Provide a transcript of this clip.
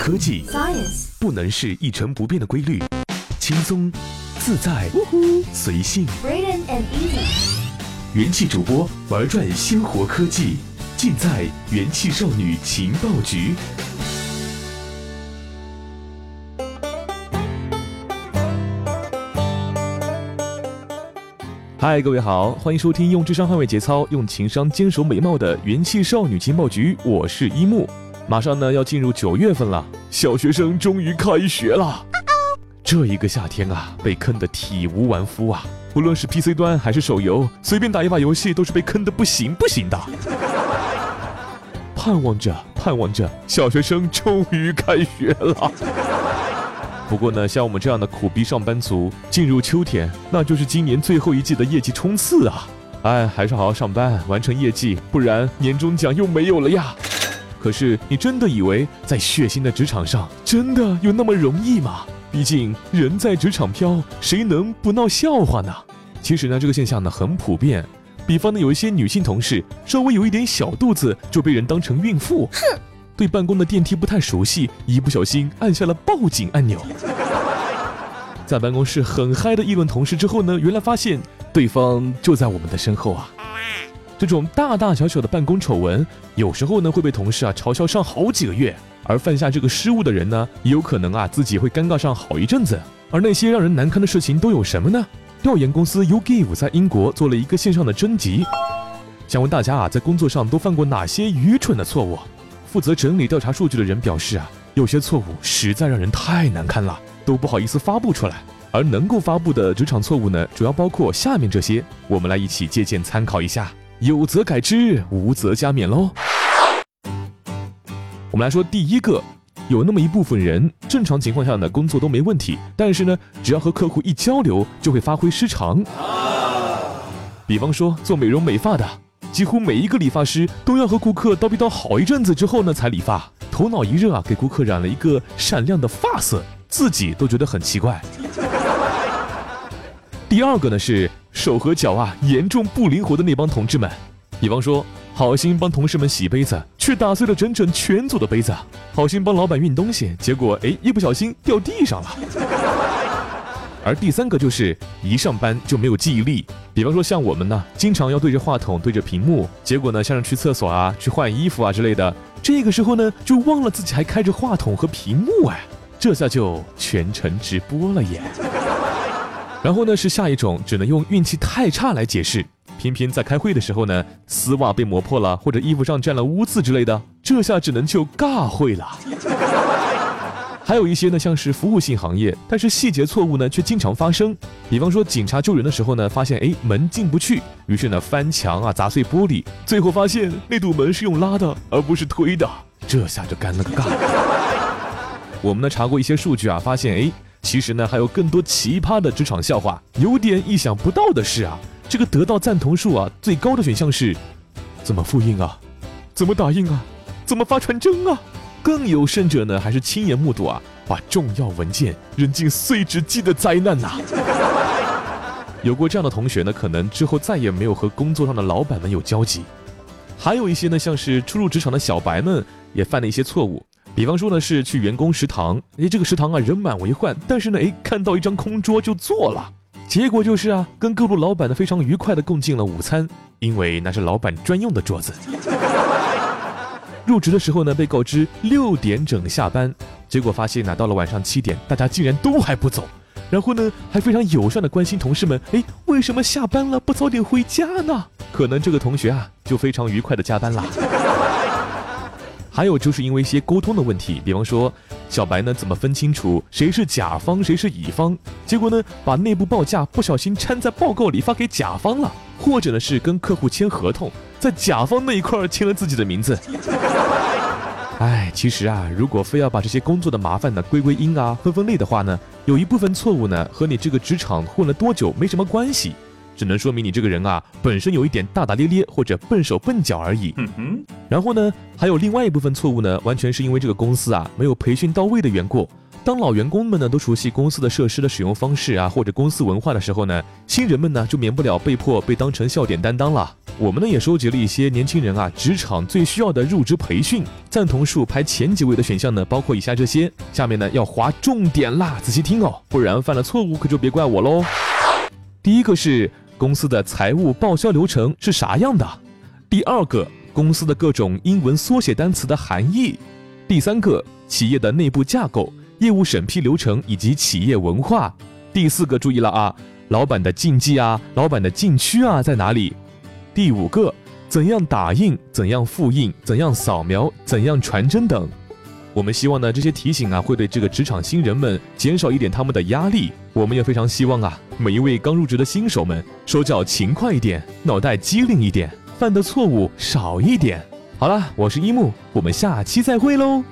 科技 Science，不能是一成不变的规律，轻松、自在、随性。Braden and Easy，元气主播玩转鲜活科技，尽在元气少女情报局。嗨，各位好，欢迎收听用智商捍卫节操，用情商坚守美貌的元气少女情报局，我是一木。马上呢要进入九月份了，小学生终于开学了。这一个夏天啊，被坑得体无完肤啊！无论是 PC 端还是手游，随便打一把游戏都是被坑得不行不行的。盼望着，盼望着，小学生终于开学了。不过呢，像我们这样的苦逼上班族，进入秋天，那就是今年最后一季的业绩冲刺啊！哎，还是好好上班，完成业绩，不然年终奖又没有了呀。可是，你真的以为在血腥的职场上，真的有那么容易吗？毕竟人在职场飘，谁能不闹笑话呢？其实呢，这个现象呢很普遍。比方呢，有一些女性同事稍微有一点小肚子就被人当成孕妇，哼对办公的电梯不太熟悉，一不小心按下了报警按钮。在办公室很嗨的议论同事之后呢，原来发现对方就在我们的身后啊。这种大大小小的办公丑闻，有时候呢会被同事啊嘲笑上好几个月，而犯下这个失误的人呢，也有可能啊自己会尴尬上好一阵子。而那些让人难堪的事情都有什么呢？调研公司 YouGive 在英国做了一个线上的征集，想问大家啊，在工作上都犯过哪些愚蠢的错误？负责整理调查数据的人表示啊，有些错误实在让人太难堪了，都不好意思发布出来。而能够发布的职场错误呢，主要包括下面这些，我们来一起借鉴参考一下。有则改之，无则加勉喽。我们来说第一个，有那么一部分人，正常情况下呢工作都没问题，但是呢，只要和客户一交流，就会发挥失常。比方说做美容美发的，几乎每一个理发师都要和顾客叨逼叨好一阵子之后呢才理发，头脑一热啊，给顾客染了一个闪亮的发色，自己都觉得很奇怪。第二个呢是手和脚啊严重不灵活的那帮同志们，比方说好心帮同事们洗杯子，却打碎了整整全组的杯子；好心帮老板运东西，结果哎一不小心掉地上了。而第三个就是一上班就没有记忆力，比方说像我们呢，经常要对着话筒对着屏幕，结果呢像是去厕所啊、去换衣服啊之类的，这个时候呢就忘了自己还开着话筒和屏幕哎，这下就全程直播了耶。然后呢是下一种，只能用运气太差来解释。偏偏在开会的时候呢，丝袜被磨破了，或者衣服上沾了污渍之类的，这下只能就尬会了。还有一些呢，像是服务性行业，但是细节错误呢却经常发生。比方说警察救人的时候呢，发现哎门进不去，于是呢翻墙啊砸碎玻璃，最后发现那堵门是用拉的，而不是推的，这下就干了个尬。我们呢查过一些数据啊，发现哎。其实呢，还有更多奇葩的职场笑话。有点意想不到的是啊，这个得到赞同数啊最高的选项是：怎么复印啊？怎么打印啊？怎么发传真啊？更有甚者呢，还是亲眼目睹啊，把重要文件扔进碎纸机的灾难呐！有过这样的同学呢，可能之后再也没有和工作上的老板们有交集。还有一些呢，像是初入职场的小白们，也犯了一些错误。比方说呢，是去员工食堂，诶，这个食堂啊人满为患，但是呢，诶，看到一张空桌就坐了，结果就是啊，跟各路老板呢非常愉快的共进了午餐，因为那是老板专用的桌子。入职的时候呢，被告知六点整下班，结果发现呢，到了晚上七点，大家竟然都还不走，然后呢，还非常友善的关心同事们，诶，为什么下班了不早点回家呢？可能这个同学啊，就非常愉快的加班了。还有就是因为一些沟通的问题，比方说小白呢怎么分清楚谁是甲方谁是乙方，结果呢把内部报价不小心掺在报告里发给甲方了，或者呢是跟客户签合同，在甲方那一块签了自己的名字。哎，其实啊，如果非要把这些工作的麻烦呢归归因啊分分类的话呢，有一部分错误呢和你这个职场混了多久没什么关系。只能说明你这个人啊，本身有一点大大咧咧或者笨手笨脚而已。嗯哼。然后呢，还有另外一部分错误呢，完全是因为这个公司啊没有培训到位的缘故。当老员工们呢都熟悉公司的设施的使用方式啊，或者公司文化的时候呢，新人们呢就免不了被迫被当成笑点担当了。我们呢也收集了一些年轻人啊职场最需要的入职培训，赞同数排前几位的选项呢，包括以下这些。下面呢要划重点啦，仔细听哦，不然犯了错误可就别怪我喽。第一个是公司的财务报销流程是啥样的？第二个，公司的各种英文缩写单词的含义；第三个，企业的内部架构、业务审批流程以及企业文化；第四个，注意了啊，老板的禁忌啊，老板的禁区啊在哪里？第五个，怎样打印、怎样复印、怎样扫描、怎样传真等。我们希望呢，这些提醒啊，会对这个职场新人们减少一点他们的压力。我们也非常希望啊，每一位刚入职的新手们手脚勤快一点，脑袋机灵一点，犯的错误少一点。好了，我是一木，我们下期再会喽。